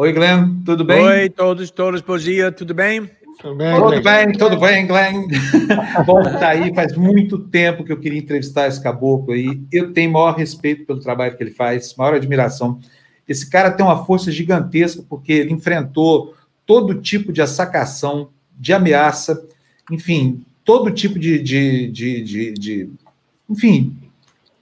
Oi, Glenn, tudo bem? Oi, todos, todos, bom dia, tudo bem? Tudo bem, tudo bem, tudo bem, Glenn. Bom, tá aí, faz muito tempo que eu queria entrevistar esse caboclo aí. Eu tenho maior respeito pelo trabalho que ele faz, maior admiração. Esse cara tem uma força gigantesca porque ele enfrentou todo tipo de assacação, de ameaça, enfim, todo tipo de, de, de, de, de enfim,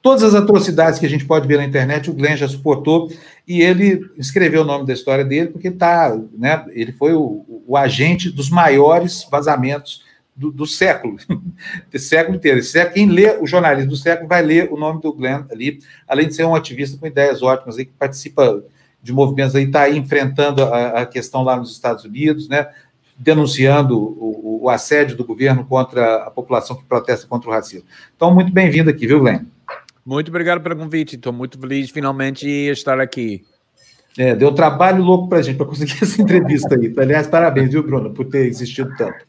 Todas as atrocidades que a gente pode ver na internet, o Glenn já suportou, e ele escreveu o nome da história dele, porque tá, né, ele foi o, o agente dos maiores vazamentos do, do século, do século inteiro. Quem lê o jornalismo do século vai ler o nome do Glenn ali, além de ser um ativista com ideias ótimas, aí, que participa de movimentos aí, está enfrentando a, a, questão lá nos Estados Unidos, né, denunciando o, o assédio do governo contra a população que protesta contra o racismo. Então, muito bem-vindo aqui, viu, Glenn? Muito obrigado pelo convite. Estou muito feliz finalmente estar aqui. É, deu trabalho louco para a gente para conseguir essa entrevista aí. Aliás, parabéns, viu, Bruno, por ter existido tanto.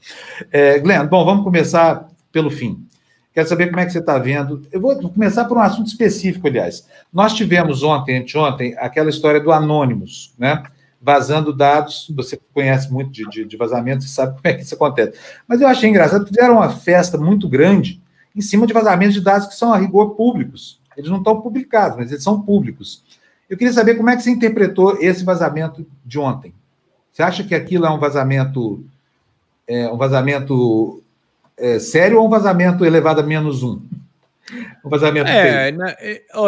É, Glenn, bom, vamos começar pelo fim. Quero saber como é que você está vendo. Eu vou começar por um assunto específico, aliás. Nós tivemos ontem, anteontem, aquela história do Anônimos, né? Vazando dados. Você conhece muito de, de, de sabe como é que isso acontece. Mas eu achei engraçado, fizeram uma festa muito grande em cima de vazamentos de dados que são a rigor públicos. Eles não estão publicados, mas eles são públicos. Eu queria saber como é que você interpretou esse vazamento de ontem. Você acha que aquilo é um vazamento, é, um vazamento é, sério ou um vazamento elevado a menos um? Um vazamento é, feio?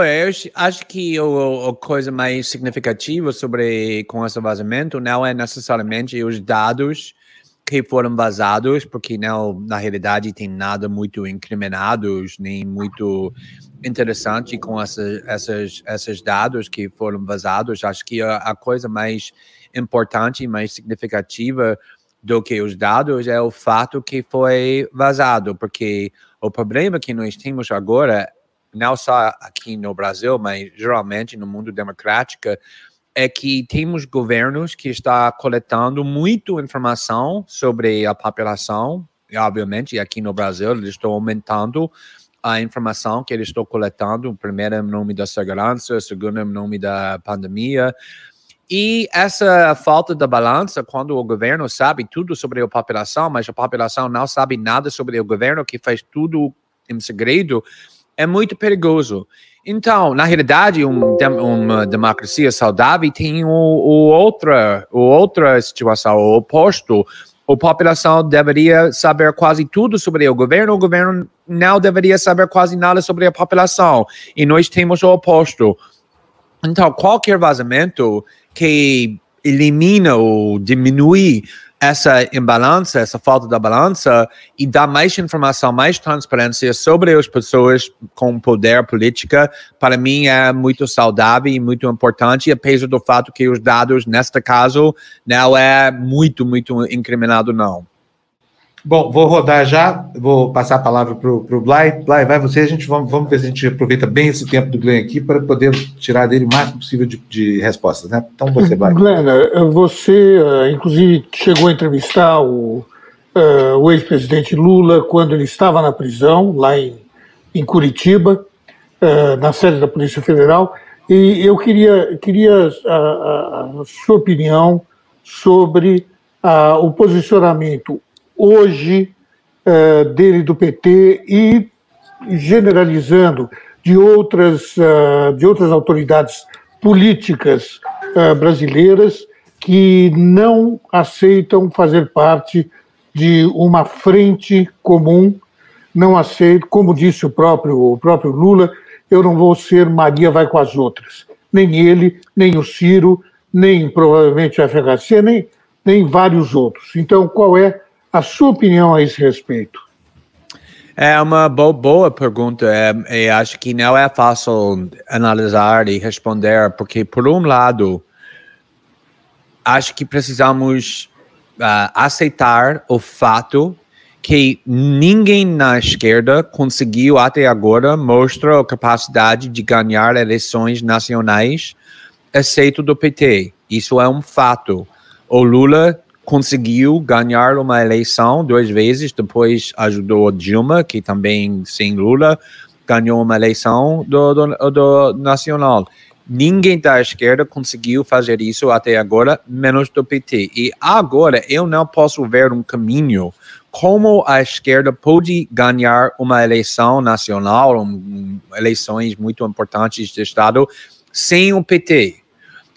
É, eu acho que a coisa mais significativa sobre com esse vazamento não é necessariamente os dados que foram vazados, porque não, na realidade tem nada muito incriminados, nem muito interessante com essa, essas, esses dados que foram vazados. Acho que a, a coisa mais importante mais significativa do que os dados é o fato que foi vazado, porque o problema que nós temos agora, não só aqui no Brasil, mas geralmente no mundo democrático, é que temos governos que estão coletando muita informação sobre a população, e obviamente aqui no Brasil eles estão aumentando a informação que eles estão coletando, primeiro em nome da segurança, segundo em nome da pandemia, e essa falta de balança, quando o governo sabe tudo sobre a população, mas a população não sabe nada sobre o governo que faz tudo em segredo, é muito perigoso. Então, na realidade, um, uma democracia saudável tem o, o outra, o outra situação, o oposto. A população deveria saber quase tudo sobre o governo, o governo não deveria saber quase nada sobre a população. E nós temos o oposto. Então, qualquer vazamento que elimina ou diminui essa imbalança, essa falta da balança e dá mais informação, mais transparência sobre as pessoas com poder política, para mim é muito saudável e muito importante, apesar do fato que os dados, neste caso, não é muito, muito incriminado, não. Bom, vou rodar já, vou passar a palavra para o Blay. Blay, vai você, a gente vamos, vamos ver se a gente aproveita bem esse tempo do Glenn aqui para poder tirar dele o máximo possível de, de respostas, né? Então você vai. Glenn, eh, você eh, inclusive chegou a entrevistar o, uh, o ex-presidente Lula quando ele estava na prisão, lá em, em Curitiba, uh, na sede da Polícia Federal, e eu queria, queria a, a, a sua opinião sobre a, o posicionamento hoje uh, dele do PT e generalizando de outras, uh, de outras autoridades políticas uh, brasileiras que não aceitam fazer parte de uma frente comum, não aceitam, como disse o próprio, o próprio Lula, eu não vou ser Maria vai com as outras. Nem ele, nem o Ciro, nem provavelmente o FHC, nem, nem vários outros. Então, qual é a sua opinião a esse respeito? É uma boa, boa pergunta. É, eu acho que não é fácil analisar e responder, porque, por um lado, acho que precisamos uh, aceitar o fato que ninguém na esquerda conseguiu até agora mostrar a capacidade de ganhar eleições nacionais, exceto do PT. Isso é um fato. O Lula conseguiu ganhar uma eleição duas vezes, depois ajudou Dilma, que também, sem Lula, ganhou uma eleição do, do, do nacional. Ninguém da esquerda conseguiu fazer isso até agora, menos do PT. E agora eu não posso ver um caminho como a esquerda pode ganhar uma eleição nacional, um, eleições muito importantes de Estado, sem o PT.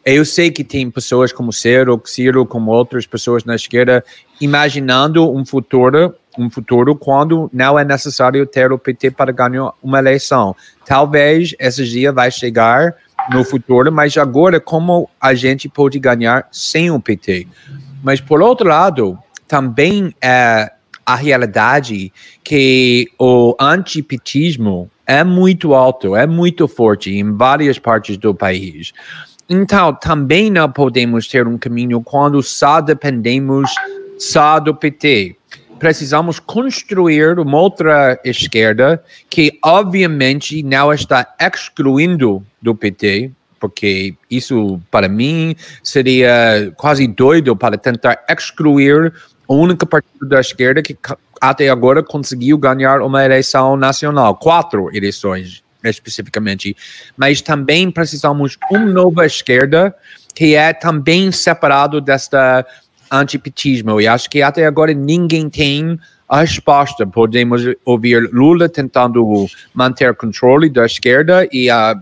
Eu sei que tem pessoas como Ciro, Ciro, como outras pessoas na esquerda, imaginando um futuro, um futuro quando não é necessário ter o PT para ganhar uma eleição. Talvez esse dia vai chegar no futuro, mas agora como a gente pode ganhar sem o PT? Mas por outro lado, também é a realidade que o antipetismo é muito alto, é muito forte em várias partes do país. Então, também não podemos ter um caminho quando só dependemos só do PT. Precisamos construir uma outra esquerda que, obviamente, não está excluindo do PT, porque isso, para mim, seria quase doido para tentar excluir o único partido da esquerda que até agora conseguiu ganhar uma eleição nacional, quatro eleições especificamente, mas também precisamos uma nova esquerda que é também separado desta antipetismo. E acho que até agora ninguém tem a resposta. Podemos ouvir Lula tentando manter controle da esquerda e a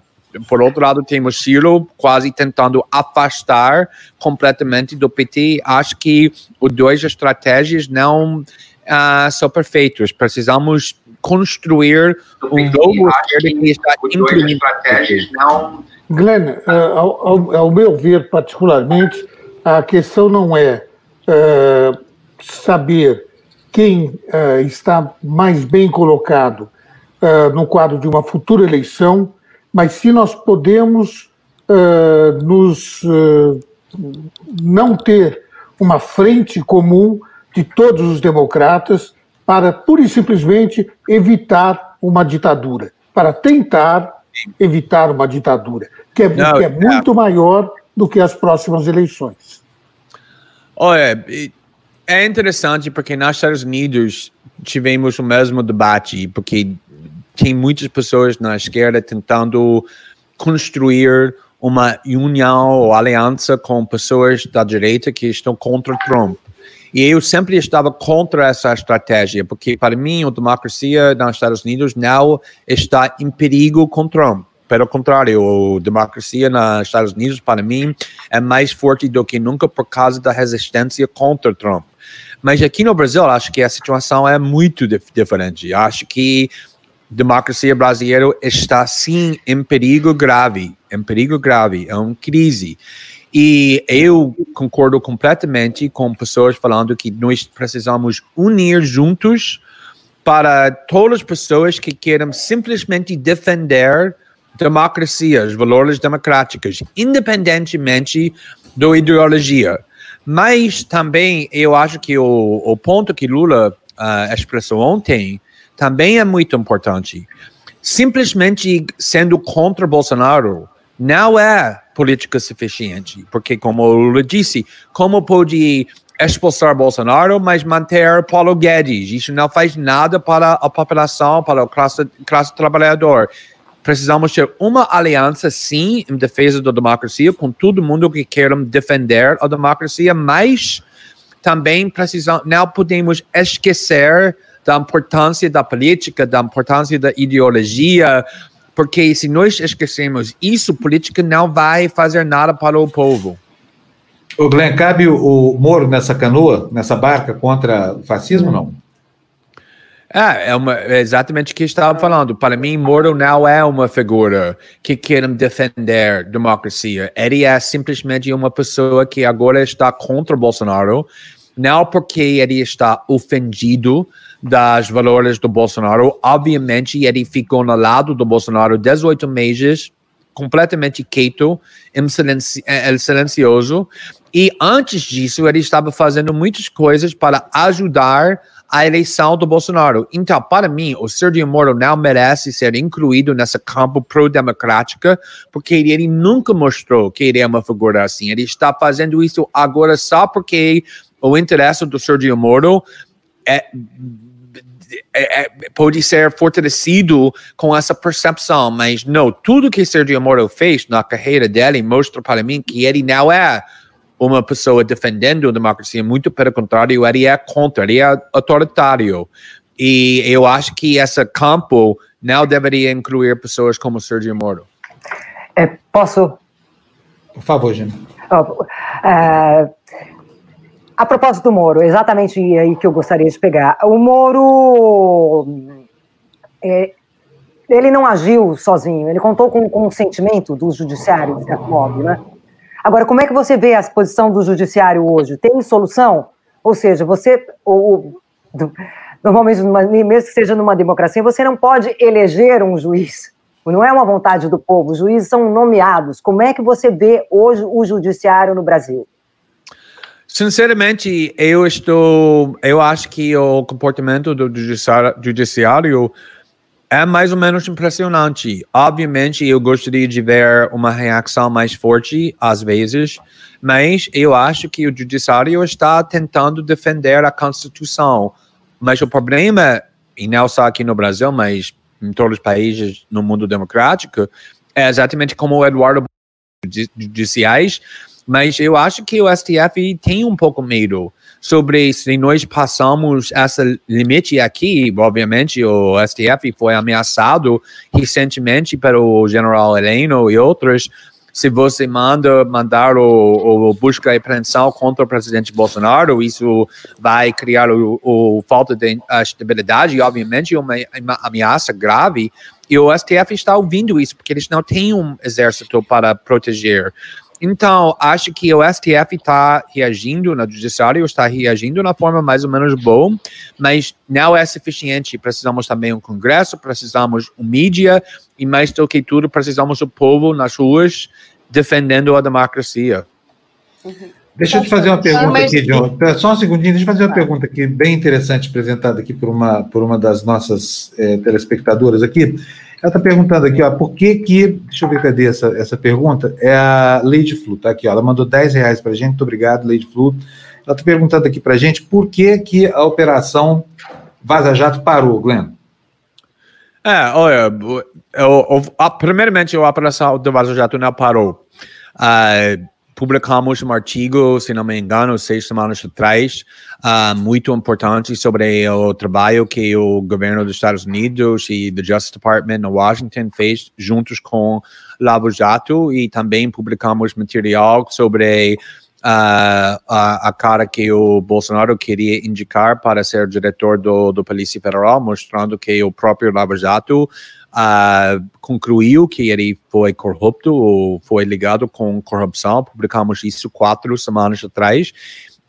por outro lado, temos Ciro quase tentando afastar completamente do PT. Acho que os dois estratégias não uh, são perfeitos. Precisamos construir um novo esquerda que está estratégias não. Glenn, uh, ao, ao, ao, meu ver, particularmente, a questão não é uh, saber quem está mais bem colocado no quadro de uma futura eleição mas se nós podemos uh, nos uh, não ter uma frente comum de todos os democratas para pura e simplesmente evitar uma ditadura, para tentar evitar uma ditadura, que é, não, que é, é muito maior do que as próximas eleições. Olha, é interessante porque nos Estados Unidos tivemos o mesmo debate, porque tem muitas pessoas na esquerda tentando construir uma união ou aliança com pessoas da direita que estão contra Trump. E eu sempre estava contra essa estratégia, porque para mim a democracia nos Estados Unidos não está em perigo com Trump. Pelo contrário, a democracia nos Estados Unidos, para mim, é mais forte do que nunca por causa da resistência contra Trump. Mas aqui no Brasil, acho que a situação é muito diferente. Acho que democracia brasileira está sim em perigo grave, em perigo grave, é uma crise. E eu concordo completamente com pessoas falando que nós precisamos unir juntos para todas as pessoas que queiram simplesmente defender democracia, os valores democráticos, independentemente da ideologia. Mas também eu acho que o, o ponto que Lula uh, expressou ontem também é muito importante. Simplesmente sendo contra Bolsonaro não é política suficiente, porque, como o Lula disse, como pode expulsar Bolsonaro, mas manter Paulo Guedes? Isso não faz nada para a população, para a classe, classe trabalhador. Precisamos ter uma aliança, sim, em defesa da democracia, com todo mundo que queiram defender a democracia, mas também precisamos, não podemos esquecer da importância da política, da importância da ideologia, porque se nós esquecemos isso, política não vai fazer nada para o povo. O Glenn, cabe o, Moro nessa canoa, nessa barca contra o fascismo, não? É, é, uma, é exatamente o que estava falando. Para mim, Moro não é uma figura que quer defender democracia. Ele é simplesmente uma pessoa que agora está contra Bolsonaro, não porque ele está ofendido das valores do Bolsonaro. Obviamente, ele ficou no lado do Bolsonaro 18 meses, completamente quieto, silenci eh, silencioso. E antes disso, ele estava fazendo muitas coisas para ajudar a eleição do Bolsonaro. Então, para mim, o Sergio Moro não merece ser incluído nesse campo pro-democrática, porque ele nunca mostrou que ele é uma figura assim. Ele está fazendo isso agora só porque o interesse do Sergio Moro é é, é, pode ser fortalecido com essa percepção, mas não, tudo que Sergio Moro fez na carreira dele mostra para mim que ele não é uma pessoa defendendo a democracia, muito pelo contrário, ele é contra, ele é autoritário. E eu acho que esse campo não deveria incluir pessoas como Sergio Moro. É, posso? Por favor, Jimmy. Oh, uh, a propósito do Moro, exatamente aí que eu gostaria de pegar. O Moro, é, ele não agiu sozinho, ele contou com o consentimento do judiciário, de certo modo, né? Agora, como é que você vê a posição do judiciário hoje? Tem solução? Ou seja, você, ou, normalmente, mesmo que seja numa democracia, você não pode eleger um juiz. Não é uma vontade do povo, os juízes são nomeados. Como é que você vê hoje o judiciário no Brasil? Sinceramente, eu estou. Eu acho que o comportamento do judiciário é mais ou menos impressionante. Obviamente, eu gostaria de ver uma reação mais forte às vezes, mas eu acho que o judiciário está tentando defender a Constituição. Mas o problema, e não só aqui no Brasil, mas em todos os países no mundo democrático, é exatamente como o Eduardo judiciais mas eu acho que o STF tem um pouco medo sobre se nós passamos esse limite aqui. Obviamente, o STF foi ameaçado recentemente pelo general Heleno e outros. Se você manda mandar o, o busca e apreensão contra o presidente Bolsonaro, isso vai criar o, o falta de estabilidade e, obviamente, uma, uma ameaça grave. E o STF está ouvindo isso, porque eles não têm um exército para proteger. Então, acho que o STF está reagindo, na judiciário está reagindo na forma mais ou menos boa, mas não é suficiente. Precisamos também um Congresso, precisamos um mídia e mais do que tudo, precisamos o povo nas ruas defendendo a democracia. Uhum. Deixa eu te fazer uma pergunta aqui, John. Só um segundinho, deixa eu fazer uma pergunta aqui, bem interessante, apresentada aqui por uma, por uma das nossas é, telespectadoras aqui. Ela está perguntando aqui, ó, por que que, deixa eu ver cadê essa, essa pergunta, é a Lady Flu, tá aqui, ó, ela mandou 10 reais para a gente, muito obrigado, Lady Flu. Ela está perguntando aqui para a gente por que que a operação Vaza Jato parou, Glenn. É, olha, eu, eu, primeiramente a operação do Vaza Jato não parou. Uh, publicamos um artigo, se não me engano, seis semanas atrás, uh, muito importante sobre o trabalho que o governo dos Estados Unidos e do Justice Department no Washington fez juntos com Lavo Jato e também publicamos material sobre Uh, a, a, cara que o Bolsonaro queria indicar para ser diretor do, do Polícia Federal, mostrando que o próprio Lava Jato uh, concluiu que ele foi corrupto ou foi ligado com corrupção. Publicamos isso quatro semanas atrás.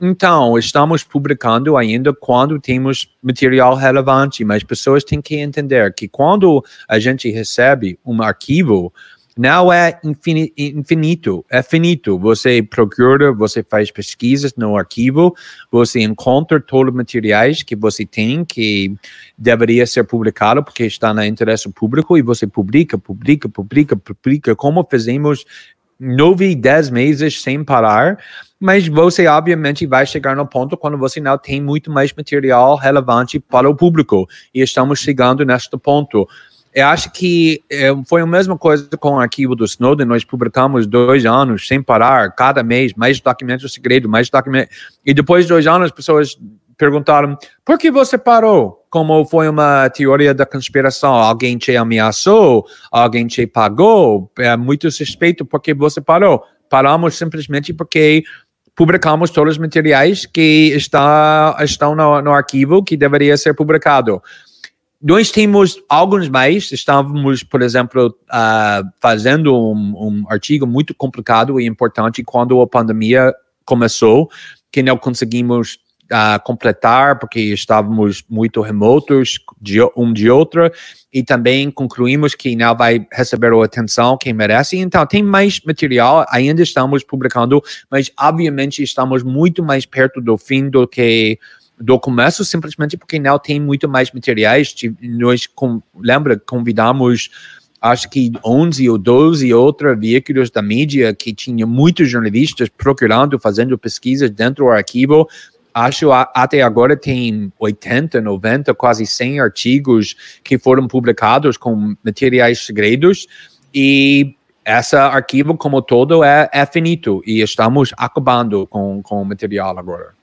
Então, estamos publicando ainda quando temos material relevante, mas pessoas têm que entender que quando a gente recebe um arquivo, não é infinito, é finito. Você procura, você faz pesquisas no arquivo, você encontra todos os materiais que você tem que deveria ser publicado porque está no interesse público e você publica, publica, publica, publica, como fazemos nove, dez meses sem parar, mas você obviamente vai chegar no ponto quando você não tem muito mais material relevante para o público e estamos chegando neste ponto. Eu acho que é, foi a mesma coisa com o arquivo do Snowden. Nós publicamos dois anos sem parar, cada mês, mais documentos segredos, mais documentos. E depois de dois anos, as pessoas perguntaram: por que você parou? Como foi uma teoria da conspiração? Alguém te ameaçou? Alguém te pagou? É muito suspeito porque você parou. Paramos simplesmente porque publicamos todos os materiais que está, estão no, no arquivo que deveria ser publicado. Nós temos alguns mais. Estávamos, por exemplo, uh, fazendo um, um, artigo muito complicado e importante quando a pandemia começou, que não conseguimos uh, completar porque estávamos muito remotos de um de outro e também concluímos que não vai receber a atenção que merece. Então, tem mais material, ainda estamos publicando, mas obviamente estamos muito mais perto do fim do que do começo, simplesmente porque não tem muito mais materiais. Nós, com, lembra, convidamos acho que 11 ou 12 outros veículos da mídia que tinha muitos jornalistas procurando, fazendo pesquisas dentro do arquivo. acho até agora tem 80, 90, quase 100 artigos que foram publicados com materiais segredos e esse arquivo como todo é, é finito e estamos acabando com, com o material agora.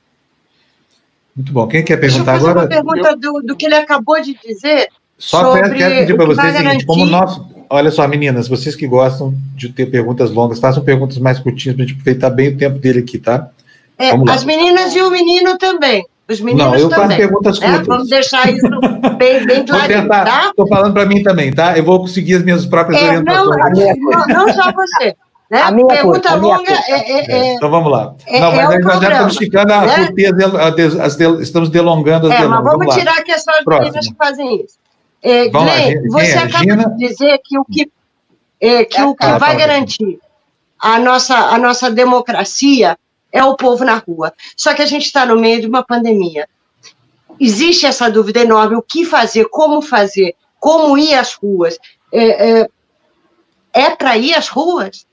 Muito bom. Quem quer perguntar Deixa eu fazer agora? Uma pergunta do, do que ele acabou de dizer. Só sobre quero pedir para vocês o seguinte, como nós, olha só, meninas, vocês que gostam de ter perguntas longas, façam perguntas mais curtinhas para a gente aproveitar bem o tempo dele aqui, tá? É, as meninas e o menino também. Os meninos Não, eu também. faço perguntas né? curtas. Vamos deixar isso bem, bem clarinho, tá? Estou falando para mim também, tá? Eu vou conseguir as minhas próprias é, orientações. Não, não, não só você. Né? A minha Pergunta curta, longa é, é, é, Então vamos lá. É, não, mas é nós já programa, estamos esticando a né? del, estamos delongando as É, delongas. mas vamos, vamos tirar que são as Próximo. meninas que fazem isso. É, Vamos lá, Glenn, quem você é? acaba Gina? de dizer que o que, é, que, o que Ah, vai tá. garantir a nossa, a nossa democracia é o povo na rua. Só que a gente está no meio de uma pandemia. Existe essa dúvida enorme: o que fazer, como fazer, como ir às ruas. É, é, é para ir às ruas?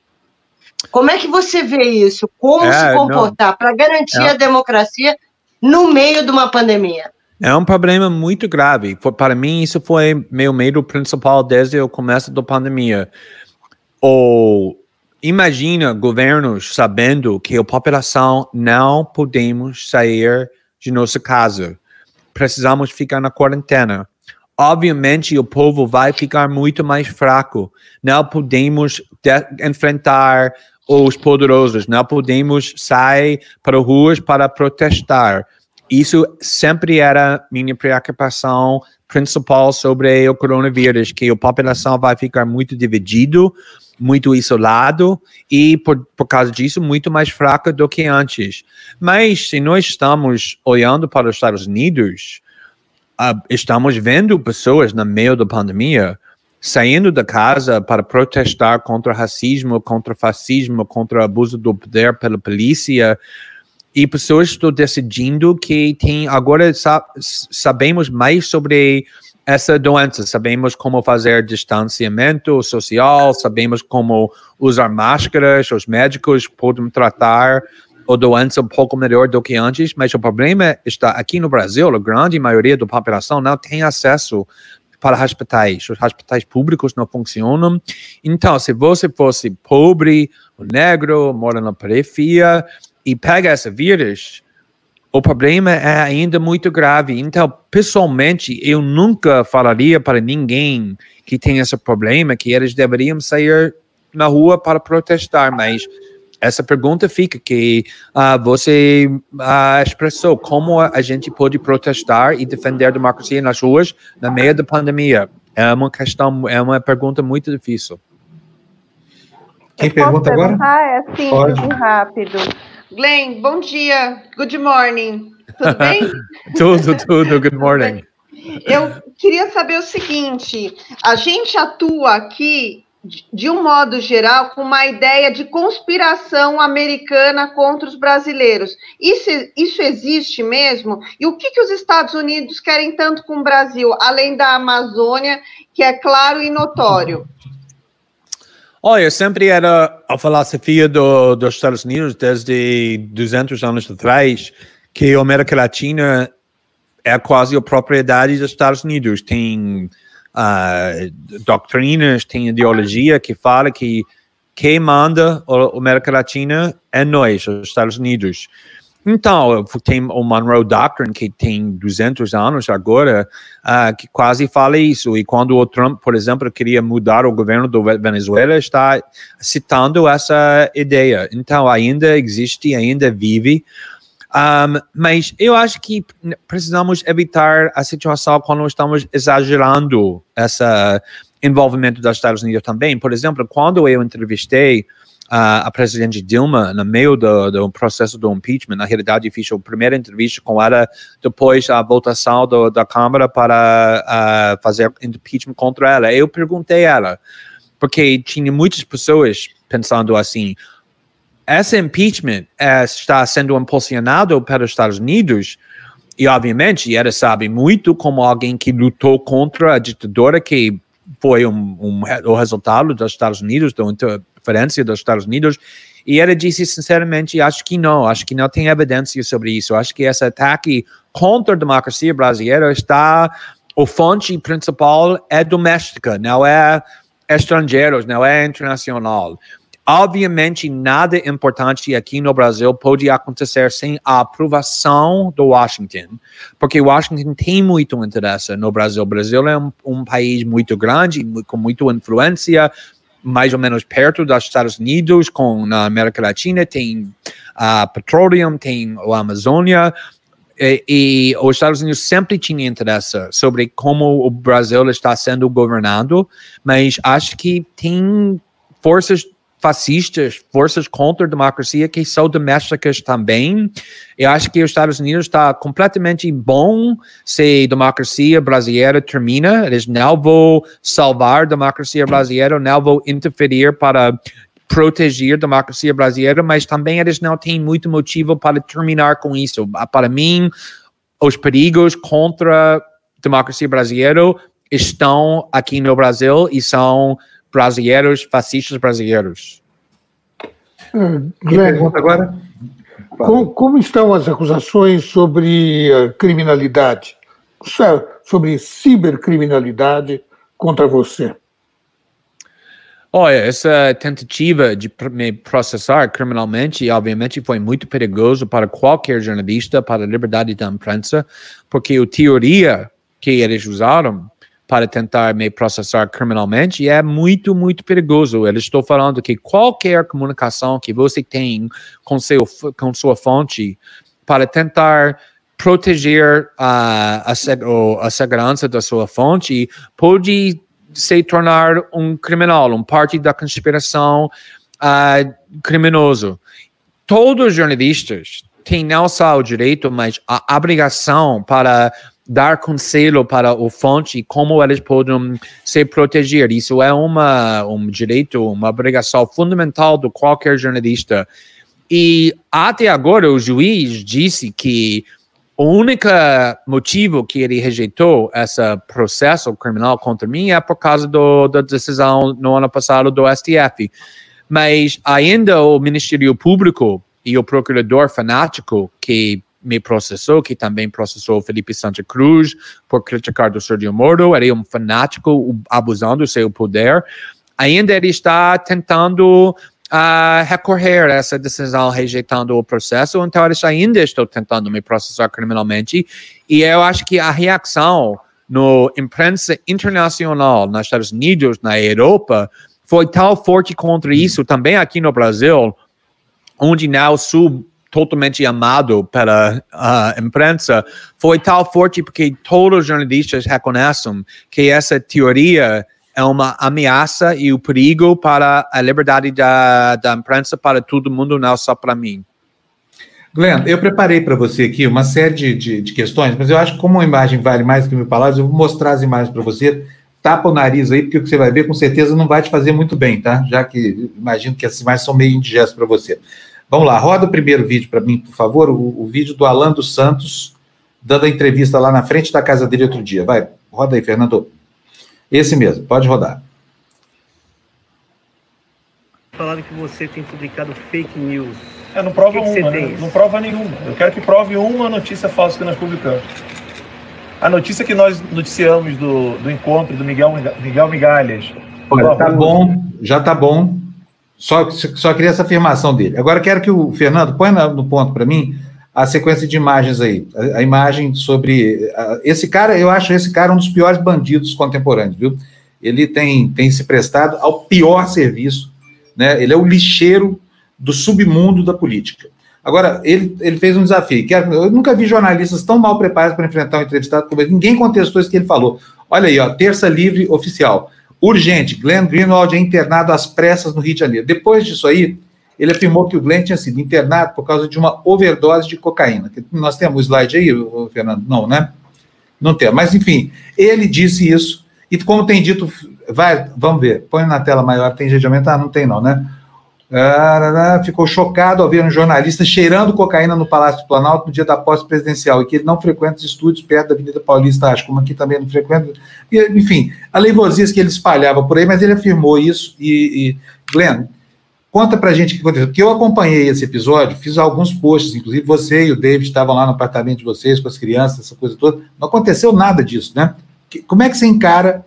Como é que você vê isso? Como É, se comportar para garantir É. a democracia no meio de uma pandemia? É um problema muito grave. Para mim, isso foi meu medo principal desde o começo da pandemia. Ou imagina governos sabendo que a população não podemos sair de nossa casa. Precisamos ficar na quarentena. Obviamente, o povo vai ficar muito mais fraco. Não podemos de- enfrentar os poderosos. Não podemos sair para as ruas para protestar. Isso sempre era minha preocupação principal sobre o coronavírus, que a população vai ficar muito dividido, muito isolado e, por, por causa disso, muito mais fraca do que antes. Mas se nós estamos olhando para os Estados Unidos, ah, estamos vendo pessoas no meio da pandemia saindo da casa para protestar contra racismo, contra fascismo, contra abuso do poder pela polícia. E pessoas estão decidindo que tem agora sa- sabemos mais sobre essa doença, sabemos como fazer distanciamento social, sabemos como usar máscaras, os médicos podem tratar a doença um pouco melhor do que antes, mas o problema está aqui no Brasil, a grande maioria da população não tem acesso para hospitais, os hospitais públicos não funcionam. Então, se você fosse pobre, negro, mora na periferia e pega esse vírus, o problema é ainda muito grave. Então, pessoalmente, eu nunca falaria para ninguém que tem esse problema que eles deveriam sair na rua para protestar, mas essa pergunta fica que ah, você ah, expressou como a gente pode protestar e defender a democracia nas ruas no meio da pandemia. É uma questão, é uma pergunta muito difícil. Quem Eu pergunta agora? É simples Pode. e rápido. Glenn, bom dia. Good morning. Tudo bem? tudo, tudo. Good morning. Eu queria saber o seguinte: a gente atua aqui, de- um modo geral, com uma ideia de conspiração americana contra os brasileiros. Isso, isso existe mesmo? E o que, que os Estados Unidos querem tanto com o Brasil, além da Amazônia, que é claro e notório? Olha, sempre era a filosofia do, dos Estados Unidos, desde 200 anos atrás, que a América Latina é quase a propriedade dos Estados Unidos. Tem ah, doutrinas, tem ideologia que fala que quem manda a América Latina é nós, os Estados Unidos. Então, tem o Monroe Doctrine, que tem 200 anos agora, ah, que quase fala isso. E quando o Trump, por exemplo, queria mudar o governo do Venezuela, está citando essa ideia. Então, ainda existe, ainda vive. Um, mas eu acho que precisamos evitar a situação quando estamos exagerando esse envolvimento dos Estados Unidos também. Por exemplo, quando eu entrevistei a, a presidente Dilma no meio do, do processo do impeachment. Na realidade, fiz a primeira entrevista com ela depois da votação do, da Câmara para uh, fazer impeachment contra ela. Eu perguntei a ela, porque tinha muitas pessoas pensando assim, esse impeachment eh, está sendo impulsionado pelos Estados Unidos e, obviamente, ela sabe muito como alguém que lutou contra a ditadura que foi um, um, o resultado dos Estados Unidos, da interferência dos Estados Unidos. E ele disse sinceramente, acho que não, acho que não tem evidência sobre isso. Acho que esse ataque contra a democracia brasileira está, o fonte principal é doméstica, não é estrangeiros, não é internacional. Obviamente, nada importante aqui no Brasil pode acontecer sem a aprovação do Washington, porque Washington tem muito interesse no Brasil. O Brasil é um, um país muito grande, com muita influência, mais ou menos perto dos Estados Unidos, com na América Latina, tem a uh, petróleo, tem a Amazônia, e, e, os Estados Unidos sempre tinham interesse sobre como o Brasil está sendo governado, mas acho que tem forças fascistas, forças contra a democracia que são domésticas também. Eu acho que os Estados Unidos está completamente bom se a democracia brasileira termina. Eles não vão salvar a democracia brasileira, não vão interferir para proteger a democracia brasileira, mas também eles não têm muito motivo para terminar com isso. Para mim, os perigos contra a democracia brasileira estão aqui no Brasil e são brasileiros, fascistas brasileiros. Uh, pergunta agora? Como, como, estão as acusações sobre criminalidade, sobre cibercriminalidade contra você? Olha, essa tentativa de me processar criminalmente, obviamente, foi muito perigoso para qualquer jornalista, para a liberdade da imprensa, porque a teoria que eles usaram para tentar me processar criminalmente é muito, muito perigoso. Eu estou falando que qualquer comunicação que você tem com, seu, com sua fonte para tentar proteger a, a, a segurança da sua fonte pode se tornar um criminal, um parte da conspiração uh, criminoso. Todos os jornalistas têm não só o direito, mas a obrigação para dar conselho para o fonte como eles podem se proteger. Isso é uma, um direito, uma obrigação fundamental de qualquer jornalista. E até agora o juiz disse que o único motivo que ele rejeitou esse processo criminal contra mim é por causa do, da decisão no ano passado do STF. Mas ainda o Ministério Público e o procurador fanático que me processou, que também processou Felipe Santa Cruz por criticar do Sergio Moro, ele é um fanático abusando do seu poder. Ainda ele está tentando uh, recorrer a essa decisão rejeitando o processo, então eles ainda estão tentando me processar criminalmente, e eu acho que a reação no imprensa internacional nos Estados Unidos, na Europa, foi tão forte contra isso, também aqui no Brasil, onde não sou totalmente amado pela uh, imprensa, foi tão forte porque todos os jornalistas reconhecem que essa teoria é uma ameaça e o um perigo para a liberdade da, da imprensa para todo mundo, não só para mim. Glenn, eu preparei para você aqui uma série de, de, de, questões, mas eu acho que como a imagem vale mais que mil palavras, eu vou mostrar as imagens para você. Tapa o nariz aí, porque o que você vai ver com certeza não vai te fazer muito bem, tá? Já que imagino que as imagens são meio indigestas para você. Vamos lá, roda o primeiro vídeo para mim, por favor, o, o, vídeo do Alan dos Santos, dando a entrevista lá na frente da casa dele outro dia. Vai, roda aí, Fernando. Esse mesmo, pode rodar. Falaram que você tem publicado fake news. É, não prova que uma, que né? não prova nenhuma. Eu quero que prove uma notícia falsa que nós publicamos. A notícia que nós noticiamos do, do encontro do Miguel, Miguel Migalhas. Olha, tá bom, já tá bom. Só, só queria essa afirmação dele. Agora quero que o Fernando ponha no ponto para mim a sequência de imagens aí. A, a imagem sobre. A, esse cara, eu acho esse cara um dos piores bandidos contemporâneos, viu? Ele tem, tem se prestado ao pior serviço, né? Ele é o lixeiro do submundo da política. Agora, ele, ele fez um desafio. Eu nunca vi jornalistas tão mal preparados para enfrentar um entrevistado como ele. Ninguém contestou isso que ele falou. Olha aí, ó, terça livre oficial. Urgente, Glenn Greenwald é internado às pressas no Rio de Janeiro. Depois disso aí, ele afirmou que o Glenn tinha sido internado por causa de uma overdose de cocaína. Nós temos o slide aí, Fernando? Não, né? Não tem. Mas, enfim, ele disse isso. E como tem dito, vai, vamos ver, põe na tela maior, tem jeito de aumentar? Não tem não, né? Ficou chocado ao ver um jornalista cheirando cocaína no Palácio do Planalto no dia da posse presidencial e que ele não frequenta os estúdios perto da Avenida Paulista, acho, como aqui também não frequenta. Enfim, a leivosias que ele espalhava por aí, mas ele afirmou isso. E, e Glenn, Conta pra gente o que aconteceu. Porque eu acompanhei esse episódio, fiz alguns posts, inclusive você e o David estavam lá no apartamento de vocês com as crianças, essa coisa toda. Não aconteceu nada disso, né? Como é que você encara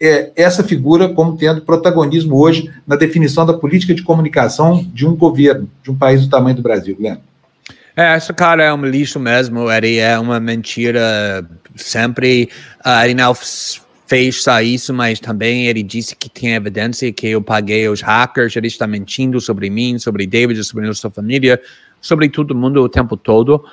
é, essa figura como tendo protagonismo hoje na definição da política de comunicação de um governo, de um país do tamanho do Brasil, Guilherme? É, esse cara é um lixo mesmo, ele é uma mentira sempre. Uh, ele não fez só isso, mas também ele disse que tem evidência que eu paguei os hackers, ele está mentindo sobre mim, sobre David, sobre nossa família, sobre todo mundo o tempo todo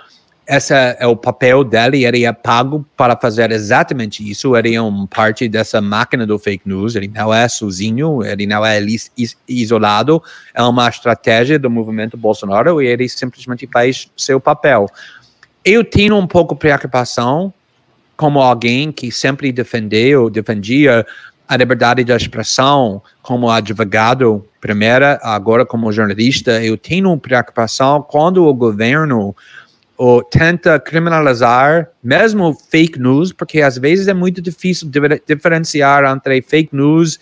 esse é o papel dele, ele é pago para fazer exatamente isso, ele é parte dessa máquina do fake news, ele não é sozinho, ele não é isolado, é uma estratégia do movimento Bolsonaro e ele simplesmente faz seu papel. Eu tenho um pouco de preocupação como alguém que sempre defendeu, defendia a liberdade de expressão como advogado, primeira, agora como jornalista, eu tenho preocupação quando o governo ou tenta criminalizar mesmo fake news, porque às vezes é muito difícil diferenciar entre fake news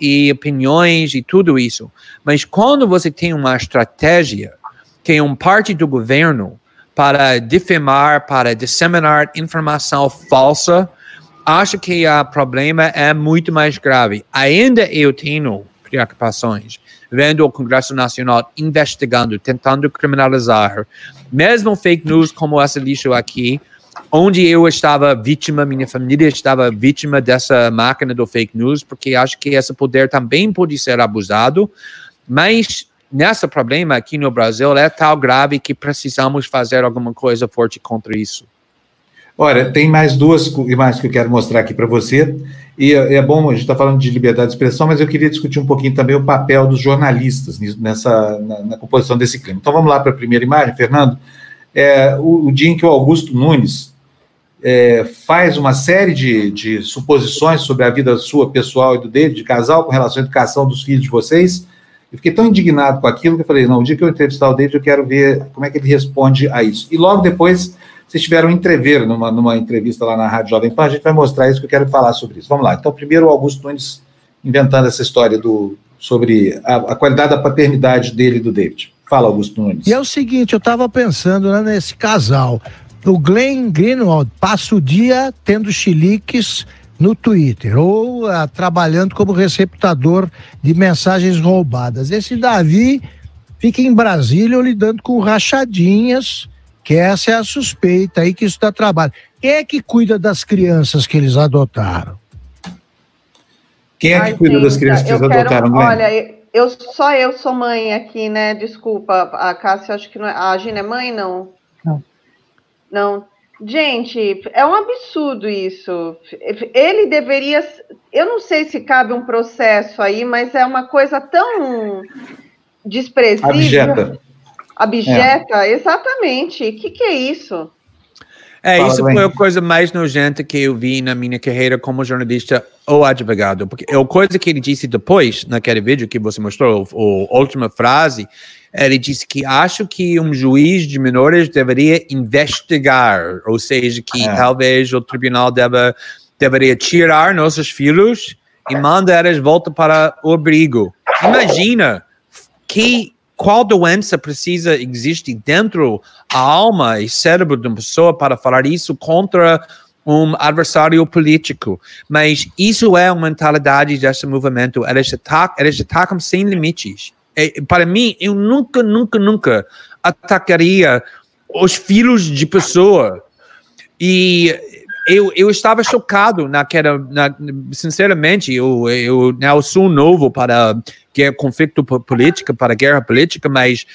e opiniões e tudo isso. Mas quando você tem uma estratégia que é um parte do governo para difamar, para disseminar informação falsa, acho que o problema é muito mais grave. Ainda eu tenho preocupações vendo o Congresso Nacional investigando, tentando criminalizar, mesmo fake news como essa lixo aqui, onde eu estava vítima, minha família estava vítima dessa máquina do fake news, porque acho que esse poder também pode ser abusado, mas nesse problema aqui no Brasil é tão grave que precisamos fazer alguma coisa forte contra isso. Olha, tem mais duas imagens que eu quero mostrar aqui para você. E é, é bom, a gente está falando de liberdade de expressão, mas eu queria discutir um pouquinho também o papel dos jornalistas nessa, na, na composição desse clima. Então vamos lá para a primeira imagem, Fernando. É, o, o, dia em que o Augusto Nunes é, faz uma série de, de, suposições sobre a vida sua pessoal e do dele, de casal, com relação à educação dos filhos de vocês. Eu fiquei tão indignado com aquilo que eu falei: não, o dia que eu entrevistar o David, eu quero ver como é que ele responde a isso. E logo depois vocês tiveram um entrever numa, numa entrevista lá na Rádio Jovem Pan, a gente vai mostrar isso que eu quero falar sobre isso. Vamos lá. Então, primeiro o Augusto Nunes inventando essa história do, sobre a, a qualidade da paternidade dele e do David. Fala, Augusto Nunes. E é o seguinte, eu estava pensando né, nesse casal. O Glenn Greenwald passa o dia tendo chiliques no Twitter ou ah, trabalhando como receptador de mensagens roubadas. Esse Davi fica em Brasília lidando com rachadinhas que essa é a suspeita aí que isso dá trabalho. Quem é que cuida das crianças que eles adotaram? Quem é que Ai, cuida das crianças que eles quero, adotaram, Glenn? Olha, eu, só eu sou mãe aqui, né? Desculpa, a Cássia, acho que não é. A Gina é mãe, não? Não. Não. Gente, é um absurdo isso. Ele deveria. Eu não sei se cabe um processo aí, mas é uma coisa tão desprezível. Abjeta. Abjeta, é. exatamente. O que, que é isso? É, Fala isso bem. foi a coisa mais nojenta que eu vi na minha carreira como jornalista ou advogado. Porque a coisa que ele disse depois, naquele vídeo que você mostrou, a última frase, ele disse que acho que um juiz de menores deveria investigar, ou seja, que é. talvez o tribunal deva, deveria tirar nossos filhos e mandar eles volta para o abrigo. Imagina que qual doença precisa existe dentro a alma e cérebro de uma pessoa para falar isso contra um adversário político. Mas isso é a mentalidade desse movimento. Eles atacam, eles atacam sem limites. E, para mim, eu nunca, nunca, nunca atacaria os filhos de pessoa. E eu, eu estava chocado naquela, na, sinceramente, eu, eu, eu sou novo para guerra, conflito político, para guerra política, mas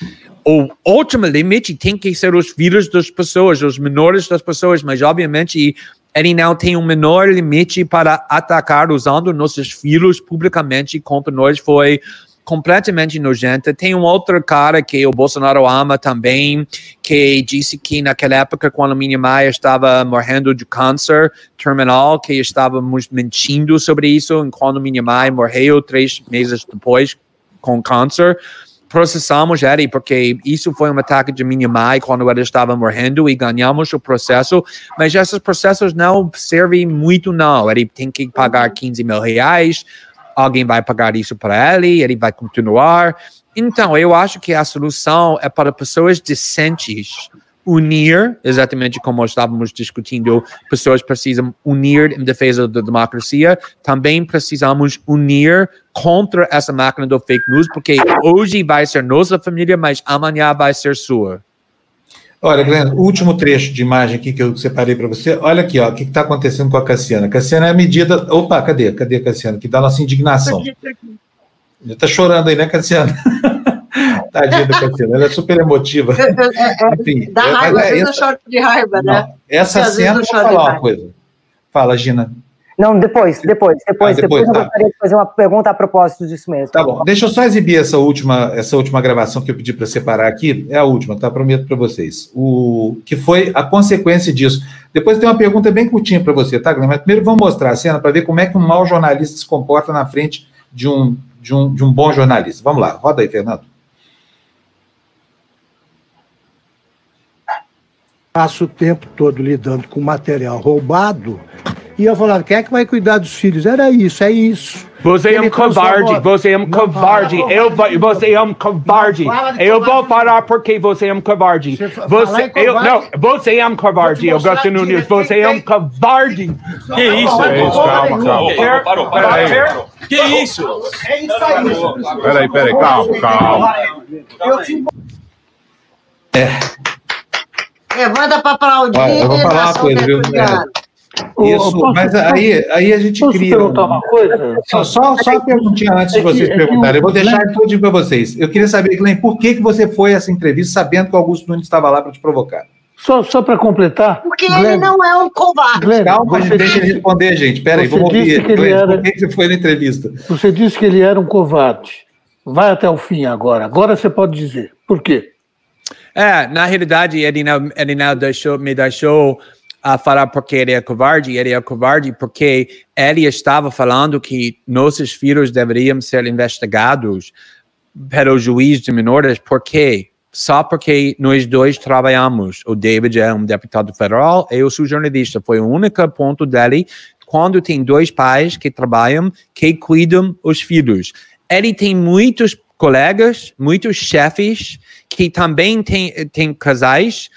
o último limite tem que ser os filhos das pessoas, os menores das pessoas, mas obviamente ele não tem um menor limite para atacar usando nossos filhos publicamente contra nós foi completamente nojenta. Tem um outro cara que o Bolsonaro ama também, que disse que naquela época, quando minha mãe estava morrendo de câncer terminal, que estávamos mentindo sobre isso, quando minha mãe morreu três meses depois com câncer. Processamos ele porque isso foi um ataque de minha mãe quando ela estava morrendo e ganhamos o processo, mas esses processos não servem muito não, ele tem que pagar 15 mil reais, alguém vai pagar isso para ele, ele vai continuar. Então, eu acho que a solução é para pessoas decentes unir, exatamente como estávamos discutindo, pessoas precisam unir em defesa da democracia, também precisamos unir contra essa máquina do fake news, porque hoje vai ser nossa família, mas amanhã vai ser sua. Olha, Glenn, último trecho de imagem aqui que eu separei para você. Olha aqui, ó, o que está acontecendo com a Cassiana. A Cassiana é a medida. Opa, cadê? Cadê a Cassiana? Que dá nossa indignação. Está chorando aí, né, Cassiana? Tadinha da Cassiana, ela é super emotiva. Enfim, Dá raiva, às vezes eu choro de raiva, né? Não, essa cena, vou falar uma coisa. Fala, Gina. Não, depois, depois, depois, ah, depois, depois tá. eu gostaria de fazer uma pergunta a propósito disso mesmo. Tá bom, deixa eu só exibir essa última, essa última gravação que eu pedi para separar aqui, é a última, tá? Prometo para vocês. O que foi a consequência disso. Depois tem uma pergunta bem curtinha para você, tá, Glenn? Mas primeiro vamos mostrar a cena para ver como é que um mau jornalista se comporta na frente de um, de um, de um bom jornalista. Vamos lá, roda aí, Fernando. Passo o tempo todo lidando com material roubado e eu falava, quem é que vai cuidar dos filhos? Era isso, é isso. Você é um covarde, você é um covarde, eu, você é um covarde. Eu vou parar porque você é um covarde. Você, eu, não, você é um covarde, Augusto Nunes, você é um covarde. Que isso? É isso, calma, calma. Parou, parou, Que isso? É isso aí. Peraí, peraí, calma, calma. É. É, manda para aplaudir. eu vou falar uma coisa, viu? Isso, posso, mas aí, aí a gente cria. perguntar uma coisa? Só, só, só uma perguntinha antes de vocês é perguntarem. Eu vou deixar tudo para vocês. Eu queria saber, Glenn, por que, que você foi a essa entrevista sabendo que o Augusto Nunes estava lá para te provocar? Só, só para completar. Porque Glenn, ele não é um covarde. Glenn, Calma, você deixa ele responder, gente. Pera aí, vamos ouvir. Que ele era, por que você foi na entrevista? Você disse que ele era um covarde. Vai até o fim agora. Agora você pode dizer. Por quê? É, na realidade, ele não, ele não deixou, me deixou a falar porque ele é covarde, ele é covarde porque ele estava falando que nossos filhos deveriam ser investigados pelo juiz de menores, por quê? Só porque nós dois trabalhamos. O David é um deputado federal, eu sou jornalista. Foi o único ponto dele quando tem dois pais que trabalham, que cuidam os filhos. Ele tem muitos colegas, muitos chefes que também têm tem casais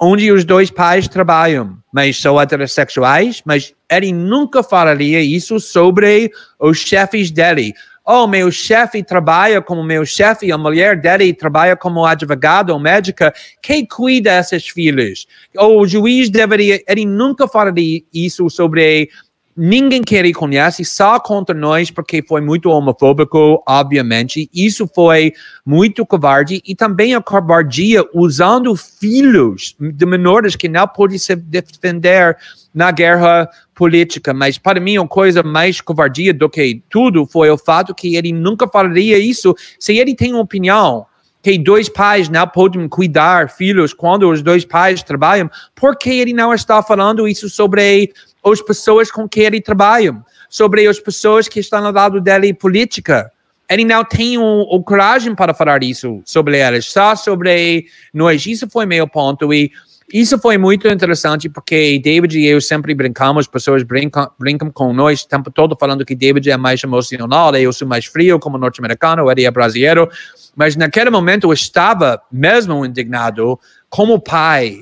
onde os dois pais trabalham, mas são heterossexuais, mas ele nunca falaria isso sobre os chefes dele. Oh, meu chefe trabalha como meu chefe, a mulher dele trabalha como advogado ou médica. Quem cuida desses filhos? Ou o juiz deveria. Ele nunca falaria isso sobre ninguém que ele conhece, só contra nós, porque foi muito homofóbico, obviamente. Isso foi muito covarde e também a covardia usando filhos de menores que não podem se defender na guerra política. Mas para mim, a coisa mais covardia do que tudo foi o fato que ele nunca falaria isso se ele tem uma opinião que dois pais não podem cuidar filhos quando os dois pais trabalham, por que ele não está falando isso sobre as pessoas com quem ele trabalha, sobre as pessoas que estão ao lado dele política. Ele não tem o, o coragem para falar isso sobre elas, só sobre nós. Isso foi meu ponto e isso foi muito interessante porque David e eu sempre brincamos, pessoas brincam, brincam com nós o tempo todo falando que David é mais emocional, eu sou mais frio como norte-americano, ele é brasileiro, mas naquele momento eu estava mesmo indignado como pai,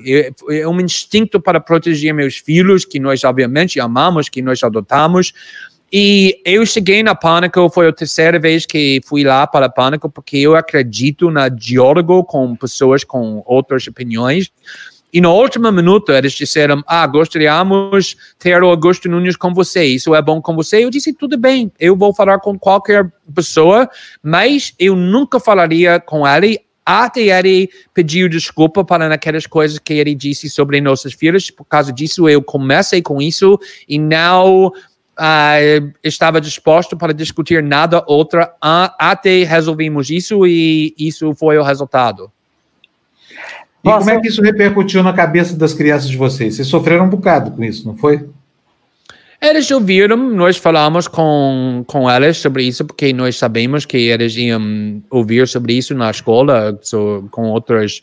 é, um instinto para proteger meus filhos, que nós obviamente amamos, que nós adotamos. E eu cheguei na Pânico, foi a terceira vez que fui lá para Pânico, porque eu acredito na diálogo com pessoas com outras opiniões. E no último minuto eles disseram: Ah, gostaríamos ter o Augusto Nunes com você, isso é bom com você? Eu disse: Tudo bem, eu vou falar com qualquer pessoa, mas eu nunca falaria com ele até ele pediu desculpa para aquelas coisas que ele disse sobre nossos filhos. Por causa disso, eu comecei com isso e não uh, estava disposto para discutir nada outra uh, até resolvemos isso e isso foi o resultado. E como é que isso repercutiu na cabeça das crianças de vocês? Vocês sofreram um bocado com isso, não foi? Eles ouviram, nós falamos com, com eles sobre isso, porque nós sabemos que eles iam ouvir sobre isso na escola, so, com outros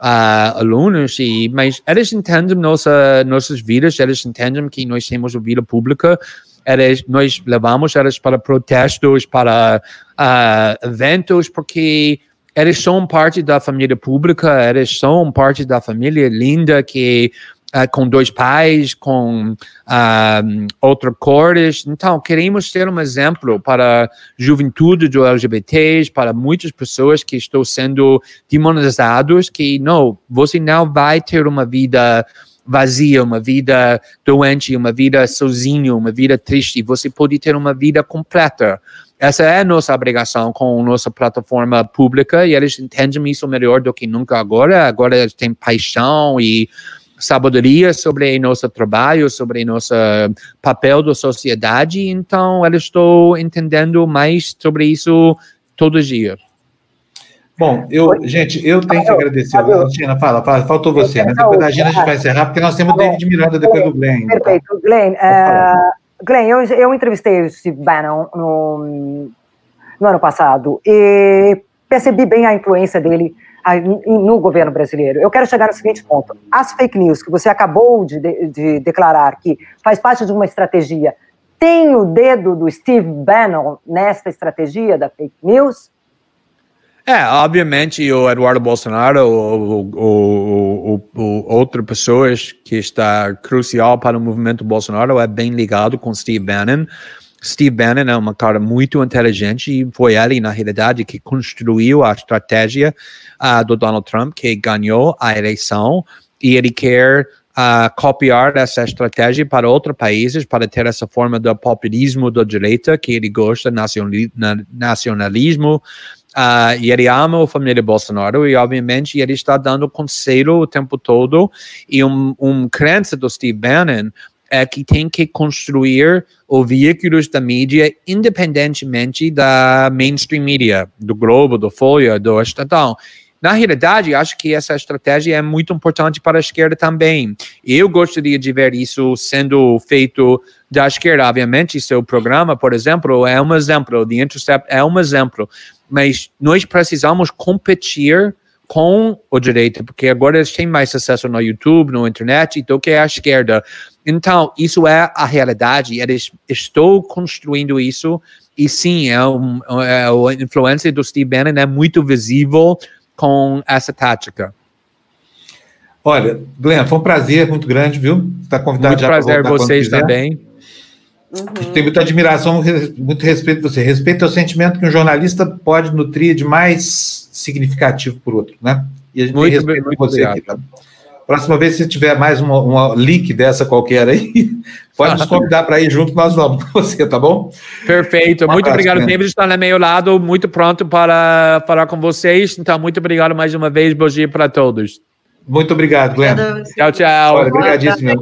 uh, alunos, e, mas eles entendem nossa, nossas vidas, eles entendem que nós temos a vida pública, elas, nós levamos elas para protestos, para uh, eventos, porque eles são parte da família pública, eles são parte da família linda que Uh, com dois pais, com uh, outras cores. Então, queremos ter um exemplo para a juventude do LGBTs, para muitas pessoas que estão sendo demonizados, que não, você não vai ter uma vida vazia, uma vida doente, uma vida sozinho, uma vida triste. Você pode ter uma vida completa. Essa é a nossa obrigação com a nossa plataforma pública e eles entendem isso melhor do que nunca agora. Agora eles têm paixão e sabedoria sobre nosso trabalho, sobre nosso papel da sociedade. Então, eles estão entendendo mais sobre isso todos os dias. Bom, eu, gente, eu tenho que agradecer. Tina, fala, fala, faltou você, né? Depois da Gina a gente vai encerrar, porque nós temos o David Miranda depois do Glenn. Perfeito. Glenn, uh, Glenn eu, eu entrevistei o Steve Bannon no, no ano passado e percebi bem a influência dele no governo brasileiro. Eu quero chegar no seguinte ponto: as fake news que você acabou de, de, de declarar que faz parte de uma estratégia, tem o dedo do Steve Bannon nesta estratégia da fake news? É, obviamente o Eduardo Bolsonaro ou, ou, ou, outras pessoas que está crucial para o movimento Bolsonaro é bem ligado com Steve Bannon. Steve Bannon é uma cara muito inteligente e foi ele, na realidade, que construiu a estratégia uh, do Donald Trump, que ganhou a eleição, e ele quer uh, copiar essa estratégia para outros países, para ter essa forma do populismo da direita, que ele gosta, nacionalismo, Uh, e ele ama a família Bolsonaro e, obviamente, ele está dando conselho o tempo todo. E um, um crença do Steve Bannon é que tem que construir os veículos da mídia independentemente da mainstream media, do Globo, do Folha, do Estadão. Na realidade, acho que essa estratégia é muito importante para a esquerda também. Eu gostaria de ver isso sendo feito da esquerda. Obviamente, seu programa, por exemplo, é um exemplo, The Intercept é um exemplo mas nós precisamos competir com o direito, porque agora eles têm mais acesso no YouTube, no internet, do que a esquerda. Então, isso é a realidade, eles estão construindo isso, e sim, é, um, é a influência do Steve Bannon é muito visível com essa tática. Olha, Glenn, foi um prazer muito grande, viu? Está convidado muito já para voltar prazer vocês também. Uhum. Tem muita admiração, muito respeito por você. Respeito é o sentimento que um jornalista pode nutrir de mais significativo por outro, né? E a gente muito tem respeito bem, por você obrigado. aqui, tá? Próxima vez, se tiver mais uma, uma link dessa qualquer aí, pode nos convidar para ir junto, nós vamos com você, tá bom? Perfeito. Um muito abraço, obrigado, David, estar no meu lado, muito pronto para falar com vocês. Então, muito obrigado mais uma vez, bom dia para todos. Muito obrigado, Glenn. Tchau, tchau. Olha, obrigadíssimo.